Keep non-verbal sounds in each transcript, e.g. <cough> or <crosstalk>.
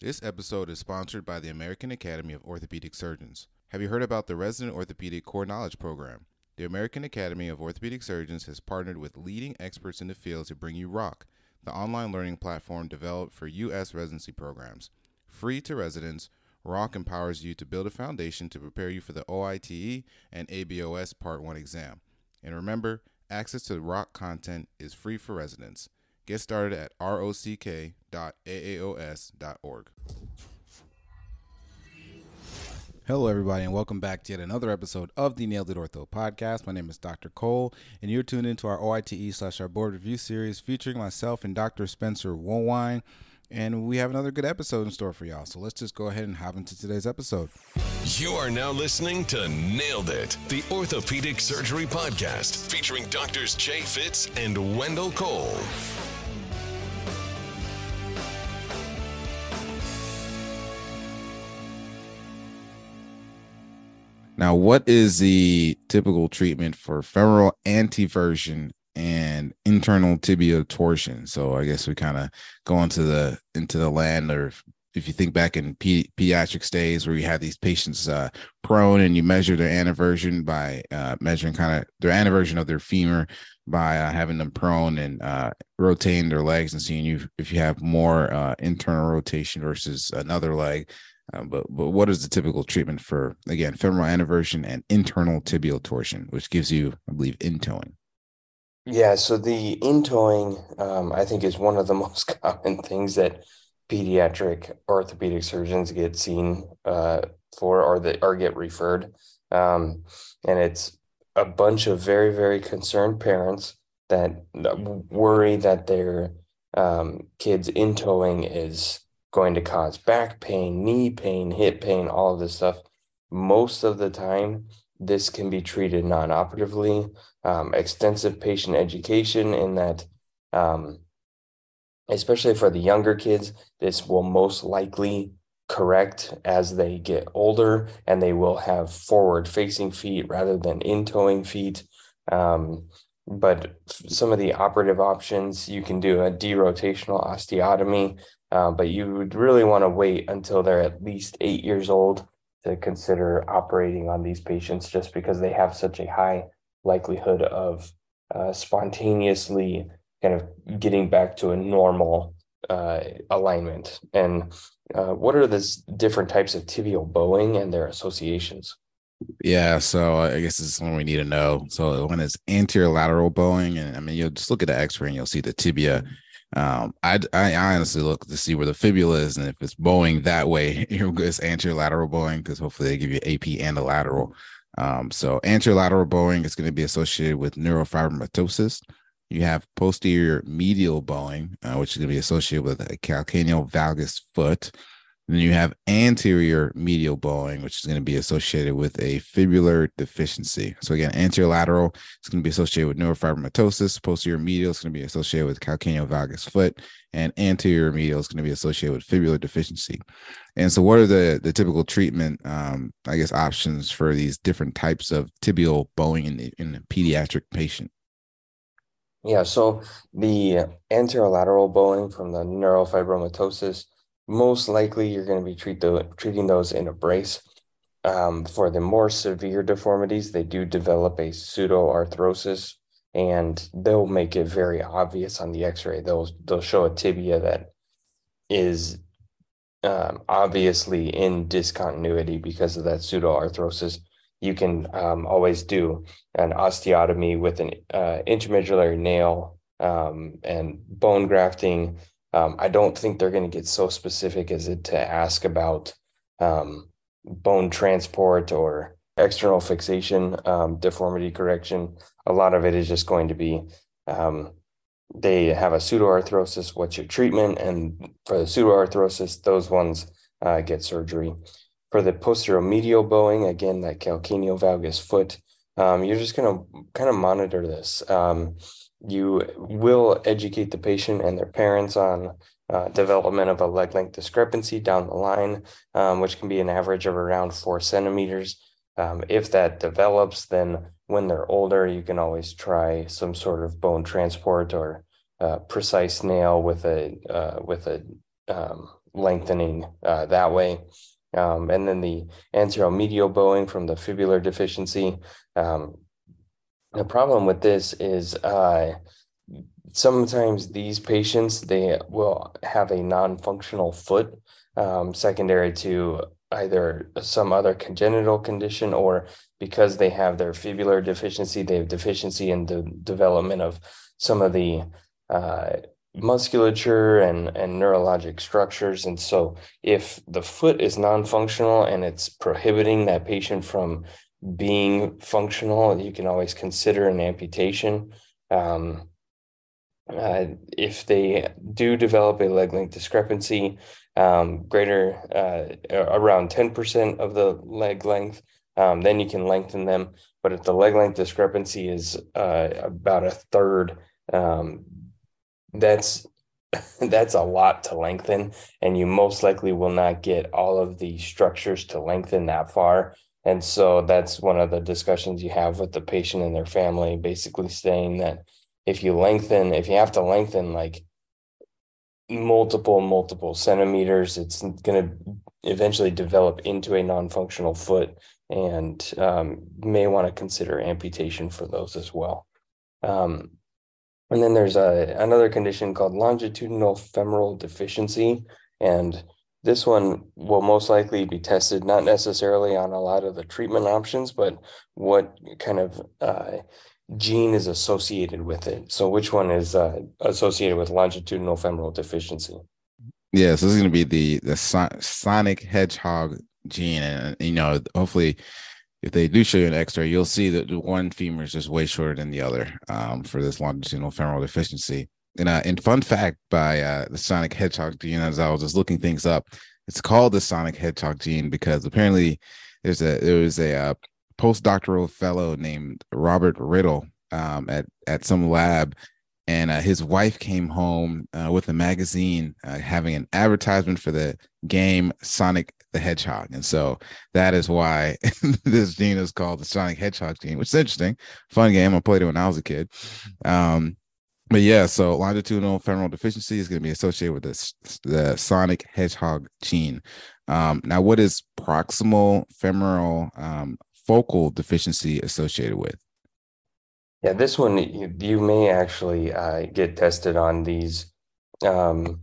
This episode is sponsored by the American Academy of Orthopedic Surgeons. Have you heard about the Resident Orthopedic Core Knowledge Program? The American Academy of Orthopedic Surgeons has partnered with leading experts in the field to bring you ROCK, the online learning platform developed for U.S. residency programs. Free to residents, ROCK empowers you to build a foundation to prepare you for the OITE and ABOS Part 1 exam. And remember, access to ROCK content is free for residents. Get started at rock.aaos.org. Hello, everybody, and welcome back to yet another episode of the Nailed It Ortho podcast. My name is Dr. Cole, and you're tuned into our OITE slash our board review series featuring myself and Dr. Spencer Woolwine. And we have another good episode in store for y'all. So let's just go ahead and hop into today's episode. You are now listening to Nailed It, the Orthopedic Surgery Podcast, featuring doctors Jay Fitz and Wendell Cole. Now, what is the typical treatment for femoral anteversion and internal tibia torsion? So I guess we kind of go into the into the land or if you think back in pe- pediatric days where you had these patients uh, prone and you measure their anteversion by uh, measuring kind of their anteversion of their femur by uh, having them prone and uh, rotating their legs and seeing you if you have more uh, internal rotation versus another leg. Uh, but but what is the typical treatment for again femoral anteversion and internal tibial torsion, which gives you, I believe, in-toeing? Yeah, so the in-toeing, um, I think, is one of the <laughs> most common things that pediatric orthopedic surgeons get seen uh, for or that or get referred. Um, and it's a bunch of very, very concerned parents that, worry that their um, kids in-toeing is going to cause back pain, knee pain, hip pain, all of this stuff. Most of the time, this can be treated non operatively. Um, extensive patient education in that, um, especially for the younger kids, this will most likely correct as they get older and they will have forward facing feet rather than in toeing feet. Um, but some of the operative options, you can do a derotational osteotomy, uh, but you would really want to wait until they're at least eight years old to consider operating on these patients just because they have such a high likelihood of uh, spontaneously kind of getting back to a normal uh, alignment. And uh, what are the different types of tibial bowing and their associations? Yeah, so I guess this is one we need to know. So when it's anterior lateral bowing, and I mean, you'll just look at the X-ray and you'll see the tibia um, I, I honestly look to see where the fibula is, and if it's bowing that way, <laughs> it's anterior lateral bowing because hopefully they give you AP and a lateral. Um, so anterior lateral bowing is going to be associated with neurofibromatosis. You have posterior medial bowing, uh, which is going to be associated with a calcaneal valgus foot. Then you have anterior medial bowing, which is going to be associated with a fibular deficiency. So again, anterior lateral is going to be associated with neurofibromatosis. Posterior medial is going to be associated with calcaneal valgus foot, and anterior medial is going to be associated with fibular deficiency. And so, what are the the typical treatment, um, I guess, options for these different types of tibial bowing in the in the pediatric patient? Yeah, so the anterolateral bowing from the neurofibromatosis most likely you're going to be treat the, treating those in a brace. Um, for the more severe deformities, they do develop a pseudoarthrosis, and they'll make it very obvious on the X-ray. They'll they'll show a tibia that is um, obviously in discontinuity because of that pseudoarthrosis. You can um, always do an osteotomy with an uh, intramedullary nail um, and bone grafting um, I don't think they're going to get so specific as it to ask about um, bone transport or external fixation, um, deformity correction. A lot of it is just going to be um, they have a pseudoarthrosis. What's your treatment? And for the pseudoarthrosis, those ones uh, get surgery. For the posterior medial bowing, again, that calcaneal valgus foot, um, you're just going to kind of monitor this. Um, you will educate the patient and their parents on uh, development of a leg length discrepancy down the line, um, which can be an average of around four centimeters. Um, if that develops, then when they're older, you can always try some sort of bone transport or uh, PRECICE nail with a uh, with a um, lengthening uh, that way. Um, and then the anterior medial bowing from the fibular deficiency. The problem with this is uh, sometimes these patients they will have a non-functional foot um, secondary to either some other congenital condition or because they have their fibular deficiency, they have deficiency in the development of some of the uh, musculature and, and neurologic structures. And so, if the foot is non functional and it's prohibiting that patient from being functional, you can always consider an amputation. Um, uh, if they do develop a leg length discrepancy, um, greater uh, around 10% of the leg length, um, then you can lengthen them. But if the leg length discrepancy is uh, about a third, um, that's <laughs> that's a lot to lengthen, and you most likely will not get all of the structures to lengthen that far. And so that's one of the discussions you have with the patient and their family, basically saying that if you lengthen, if you have to lengthen like multiple multiple centimeters it's going to eventually develop into a non-functional foot and um, may want to consider amputation for those as well. Um, and then there's a, another condition called longitudinal femoral deficiency. And this one will most likely be tested not necessarily on a lot of the treatment options but what kind of uh, gene is associated with it. So which one is uh, associated with longitudinal femoral deficiency? Yeah, so this is going to be the the sonic hedgehog gene, and you know, hopefully, if they do show you an X-ray, you'll see that one femur is just way shorter than the other um, for this longitudinal femoral deficiency. And uh, and fun fact by uh, the sonic hedgehog gene, as I was just looking things up, it's called the sonic hedgehog gene because apparently there's a there was a uh, postdoctoral fellow named Robert Riddle um, at at some lab, and uh, his wife came home uh, with a magazine uh, having an advertisement for the game Sonic the Hedgehog, and so that is why <laughs> this gene is called the Sonic Hedgehog gene, which is interesting, fun game. I played it when I was a kid. Um, but yeah, so longitudinal femoral deficiency is going to be associated with this the sonic hedgehog gene. Um, now, what is proximal femoral um, focal deficiency associated with? Yeah, this one you, you may actually uh, get tested on these. Um,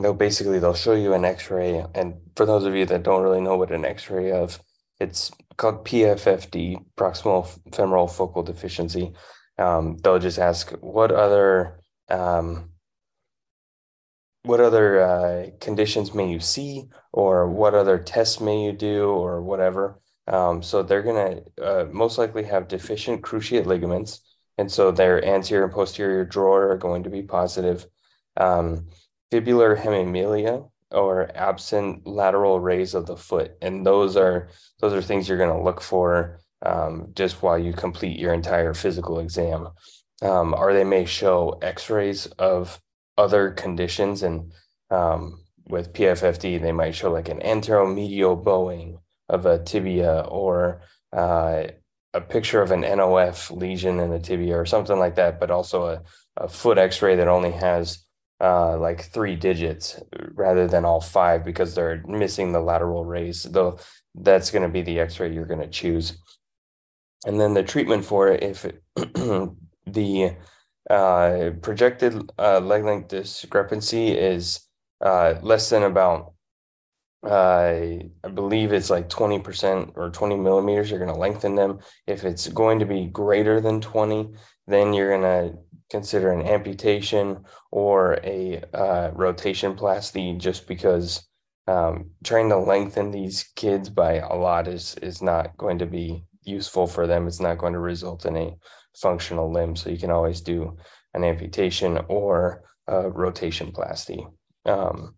they'll basically they'll show you an X-ray, and for those of you that don't really know what an X-ray of, it's called PFFD, proximal femoral focal deficiency. Um, they'll just ask what other um, what other uh, conditions may you see, or what other tests may you do, or whatever. Um, so they're going to uh, most likely have deficient cruciate ligaments. And so their anterior and posterior drawer are going to be positive. Um, fibular hemimelia or absent lateral rays of the foot. And those are those are things you're going to look for um, just while you complete your entire physical exam. Um, or they may show x-rays of other conditions. And um, with PFFD, they might show like an anteromedial bowing of a tibia or uh, a picture of an NOF lesion in the tibia or something like that, but also a, a foot x-ray that only has uh, like three digits rather than all five because they're missing the lateral rays. Though that's going to be the x-ray you're going to choose. And then the treatment for it, if it, <clears throat> the uh, projected uh, leg length discrepancy is uh, less than about I I believe it's like 20% or 20 millimeters, you're going to lengthen them. If it's going to be greater than 20, then you're going to consider an amputation or a uh, rotation plasty just because um, trying to lengthen these kids by a lot is is not going to be useful for them. It's not going to result in a functional limb. So you can always do an amputation or a rotation plasty. Um,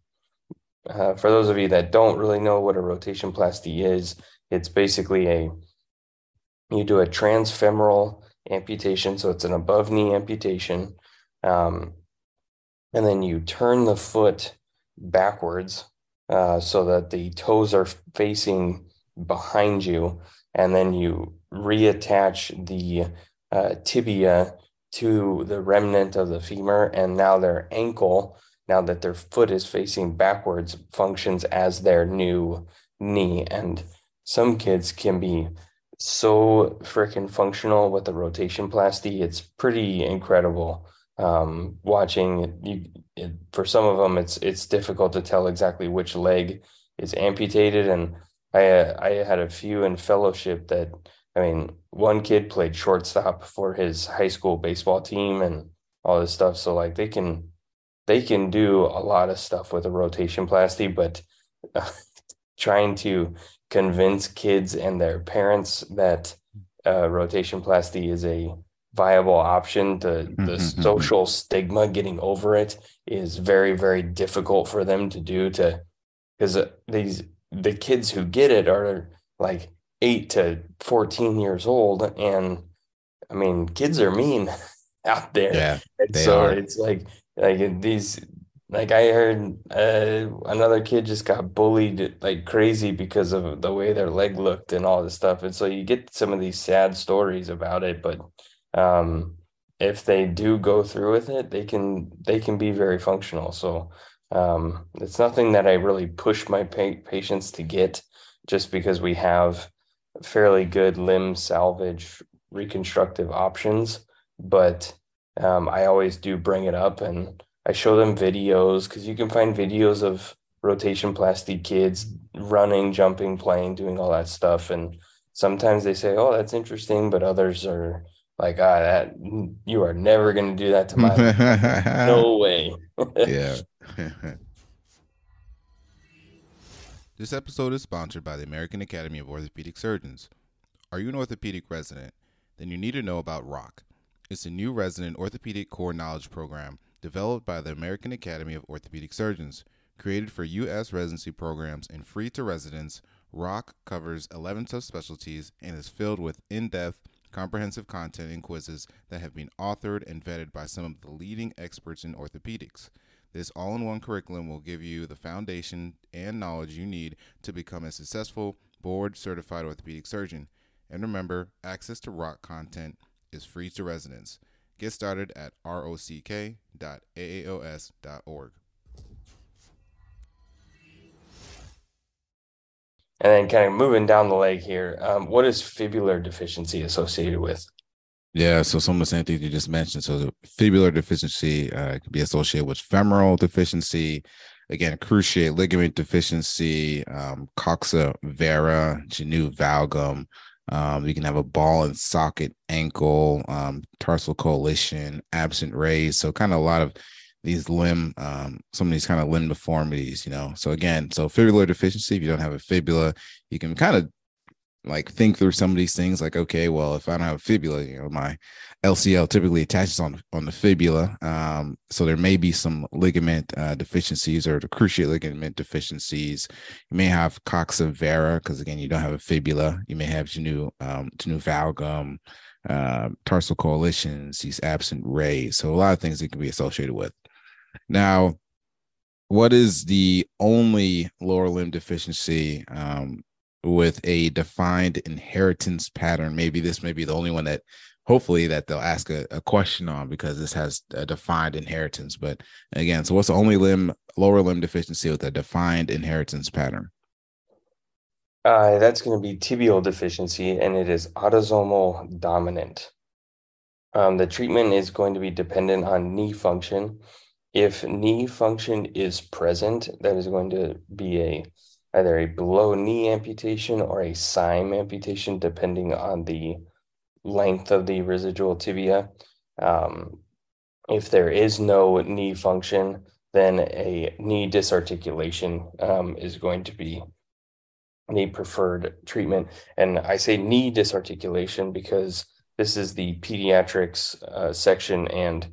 uh, for those of you that don't really know what a rotation plasty is, it's basically a you do a transfemoral amputation, so it's an above knee amputation, um, and then you turn the foot backwards uh, so that the toes are facing behind you, and then you reattach the uh, tibia to the remnant of the femur, and now their ankle now that their foot is facing backwards functions as their new knee. And some kids can be so freaking functional with the rotation plasty. It's pretty incredible um, watching you it, for some of them it's it's difficult to tell exactly which leg is amputated and I I had a few in fellowship that I mean one kid played shortstop for his high school baseball team and all this stuff so like they can they can do a lot of stuff with a rotation plasty but uh, <laughs> trying to convince kids and their parents that uh, rotation plasty is a viable option the the mm-hmm. social stigma getting over it is very very difficult for them to do to because uh, these the kids who get it are like 8 to 14 years old and i mean kids are mean <laughs> out there yeah so are. it's like like these like i heard uh, another kid just got bullied like crazy because of the way their leg looked and all this stuff and so you get some of these sad stories about it but um, if they do go through with it, they can they can be very functional. So um, it's nothing that I really push my pa- patients to get, just because we have fairly good limb salvage reconstructive options. But um, I always do bring it up and I show them videos because you can find videos of rotation plasty kids running, jumping, playing, doing all that stuff. And sometimes they say, "Oh, that's interesting," but others are like ah that you are never going to do that to my <laughs> no way <laughs> yeah <laughs> this episode is sponsored by the american academy of orthopedic surgeons. Are you an orthopedic resident? Then you need to know about rock. It's a new resident orthopedic core knowledge program developed by the american academy of orthopedic surgeons created for u.s residency programs and free to residents. Rock covers 11 subspecialties and is filled with in-depth comprehensive content and quizzes that have been authored and vetted by some of the leading experts in orthopedics. This all in one curriculum will give you the foundation and knowledge you need to become a successful board certified orthopedic surgeon. And remember, access to rock content is free to residents. Get started at rock.aaos.org. And then kind of moving down the leg here, um, what is fibular deficiency associated with? Yeah, so some of the same things you just mentioned. So the fibular deficiency uh, can be associated with femoral deficiency, again, cruciate ligament deficiency, um, coxa vara, genu valgum. Um, you can have a ball and socket ankle, um, tarsal coalition, absent rays. So kind of a lot of these limb um some of these kind of limb deformities you know so again so fibular deficiency if you don't have a fibula you can kind of like think through some of these things like okay well if i don't have a fibula you know my lcl typically attaches on on the fibula um so there may be some ligament uh, deficiencies or the cruciate ligament deficiencies you may have coxa vara because again you don't have a fibula you may have genu um genu valgum uh, tarsal coalitions, these absent rays. So a lot of things that can be associated with. Now, what is the only lower limb deficiency um, with a defined inheritance pattern? Maybe this may be the only one that hopefully that they'll ask a, a question on because this has a defined inheritance. But again, so what's the only limb lower limb deficiency with a defined inheritance pattern? Uh, that's going to be tibial deficiency, and it is autosomal dominant. Um, the treatment is going to be dependent on knee function if knee function is present, that is going to be a either a below knee amputation or a Syme amputation, depending on the length of the residual tibia. Um, if there is no knee function, then a knee disarticulation um, is going to be the preferred treatment. And I say knee disarticulation because this is the pediatrics uh, section and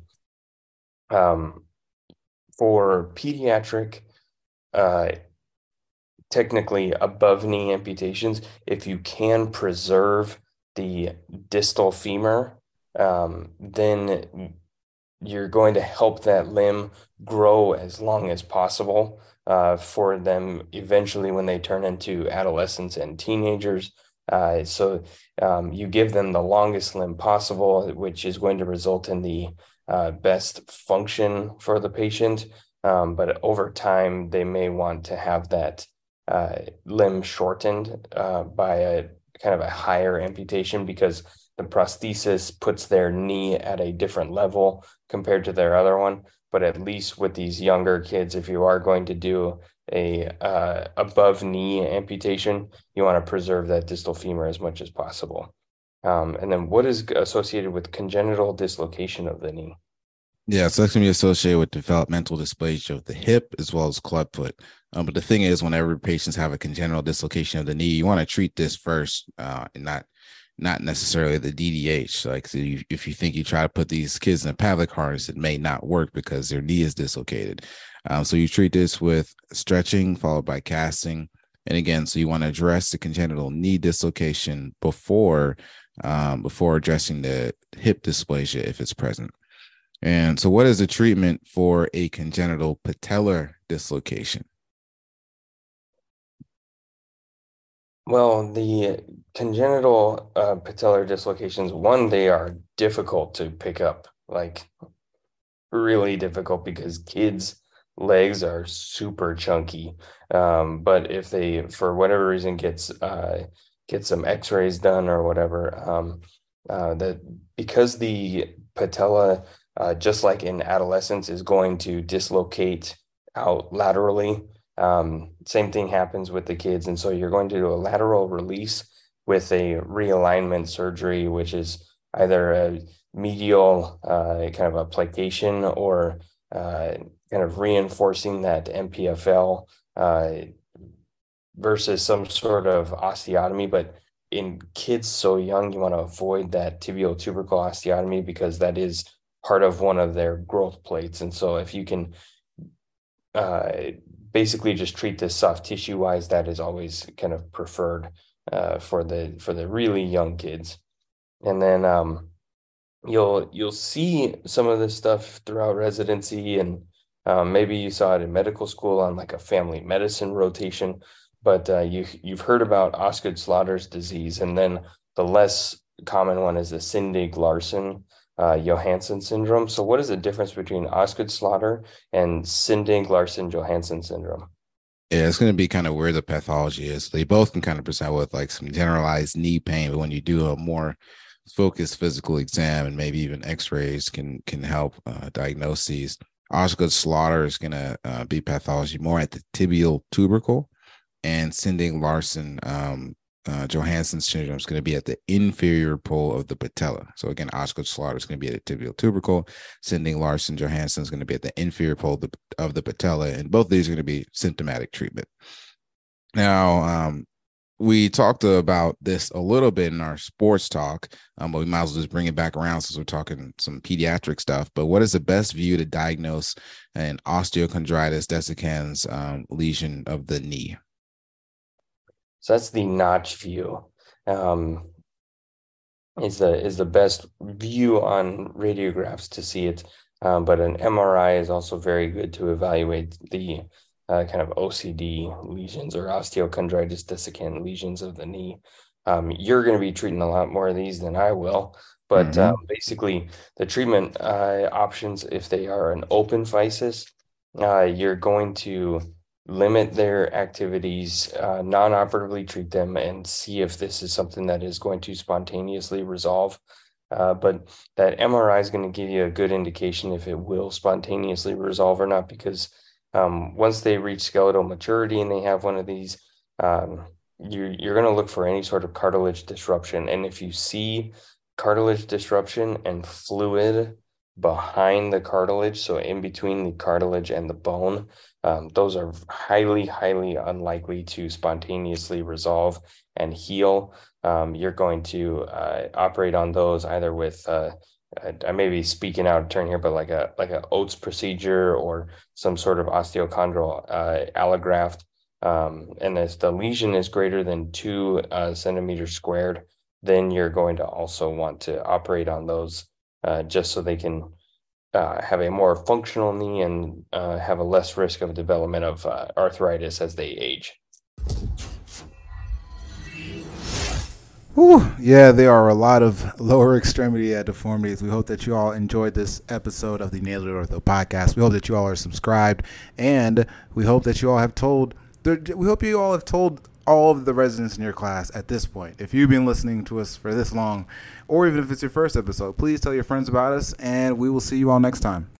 um, for pediatric, uh, technically above knee amputations, if you can preserve the distal femur, um, then you're going to help that limb grow as long as possible uh, for them eventually when they turn into adolescents and teenagers. Uh, so um, you give them the longest limb possible, which is going to result in the uh, best function for the patient. Um, but over time, they may want to have that uh, limb shortened uh, by a kind of a higher amputation because the prosthesis puts their knee at a different level compared to their other one. But at least with these younger kids, if you are going to do a uh, above knee amputation, you want to preserve that distal femur as much as possible. Um, and then what is associated with congenital dislocation of the knee? Yeah, so that's going to be associated with developmental dysplasia of the hip as well as clubfoot. Um, but the thing is, whenever patients have a congenital dislocation of the knee, you want to treat this first uh, and not not necessarily the DDH. Like so you, if you think you try to put these kids in a Pavlik harness, it may not work because their knee is dislocated. Um, so you treat this with stretching followed by casting. And again, so you want to address the congenital knee dislocation before um, before addressing the hip dysplasia if it's present. And so, what is the treatment for a congenital patellar dislocation? Well, the congenital uh, patellar dislocations, one, they are difficult to pick up, like really difficult because kids' legs are super chunky. Um, but if they, for whatever reason, gets uh, get some X-rays done or whatever, um, uh, that because the patella, uh, just like in adolescence, is going to dislocate out laterally um, same thing happens with the kids. And so you're going to do a lateral release with a realignment surgery, which is either a medial uh, kind of a plication or uh, kind of reinforcing that MPFL uh, versus some sort of osteotomy. But in kids so young, you want to avoid that tibial tubercle osteotomy because that is part of one of their growth plates. And so if you can uh, basically just treat this soft tissue wise that is always kind of preferred uh, for the for the really young kids. And then um, you'll you'll see some of this stuff throughout residency. And um, maybe you saw it in medical school on like a family medicine rotation but uh, you you've heard about Osgood Schlatter's disease. And then the less common one is the Sinding Larsen uh, Johansson syndrome. So, what is the difference between Osgood Schlatter and Sinding Larsen Johansson syndrome? Yeah, it's going to be kind of where the pathology is. They both can kind of present with like some generalized knee pain, but when you do a more focused physical exam and maybe even X-rays can can help uh, diagnose these. Osgood Schlatter is going to uh, be pathology more at the tibial tubercle, and Sinding Larsen um, uh, Johansson syndrome is going to be at the inferior pole of the patella. So again, Osgood Schlatter is going to be at the tibial tubercle. Sinding Larsen Johansson is going to be at the inferior pole of the, of the patella, and both of these are going to be symptomatic treatment. Now, um, we talked about this a little bit in our sports talk, um, but we might as well just bring it back around since we're talking some pediatric stuff. But what is the best view to diagnose an osteochondritis dissecans um, lesion of the knee? So that's the notch view. Um, is the is the best view on radiographs to see it. Um, but an MRI is also very good to evaluate the uh, kind of OCD lesions or osteochondritis dissecans lesions of the knee. Um, you're going to be treating a lot more of these than I will. But mm-hmm. uh, basically, the treatment uh, options, if they are an open physis, uh, you're going to limit their activities, uh, non operatively treat them, and see if this is something that is going to spontaneously resolve. Uh, but that MRI is going to give you a good indication if it will spontaneously resolve or not, because um, once they reach skeletal maturity and they have one of these, um, you, you're going to look for any sort of cartilage disruption. And if you see cartilage disruption and fluid behind the cartilage, so in between the cartilage and the bone, um, those are highly, highly unlikely to spontaneously resolve and heal. Um, you're going to uh, operate on those either with uh, I may be speaking out of turn here, but like a like a OATS procedure or some sort of osteochondral uh, allograft. Um, and if the lesion is greater than two uh, centimeters squared, then you're going to also want to operate on those uh, just so they can uh, have a more functional knee and uh, have a less risk of development of uh, arthritis as they age. Whew, yeah, there are a lot of <laughs> lower extremity deformities. We hope that you all enjoyed this episode of the Nailed It Ortho podcast. We hope that you all are subscribed, and we hope that you all have told. We hope you all have told all of the residents in your class at this point. If you've been listening to us for this long, or even if it's your first episode, please tell your friends about us, and we will see you all next time.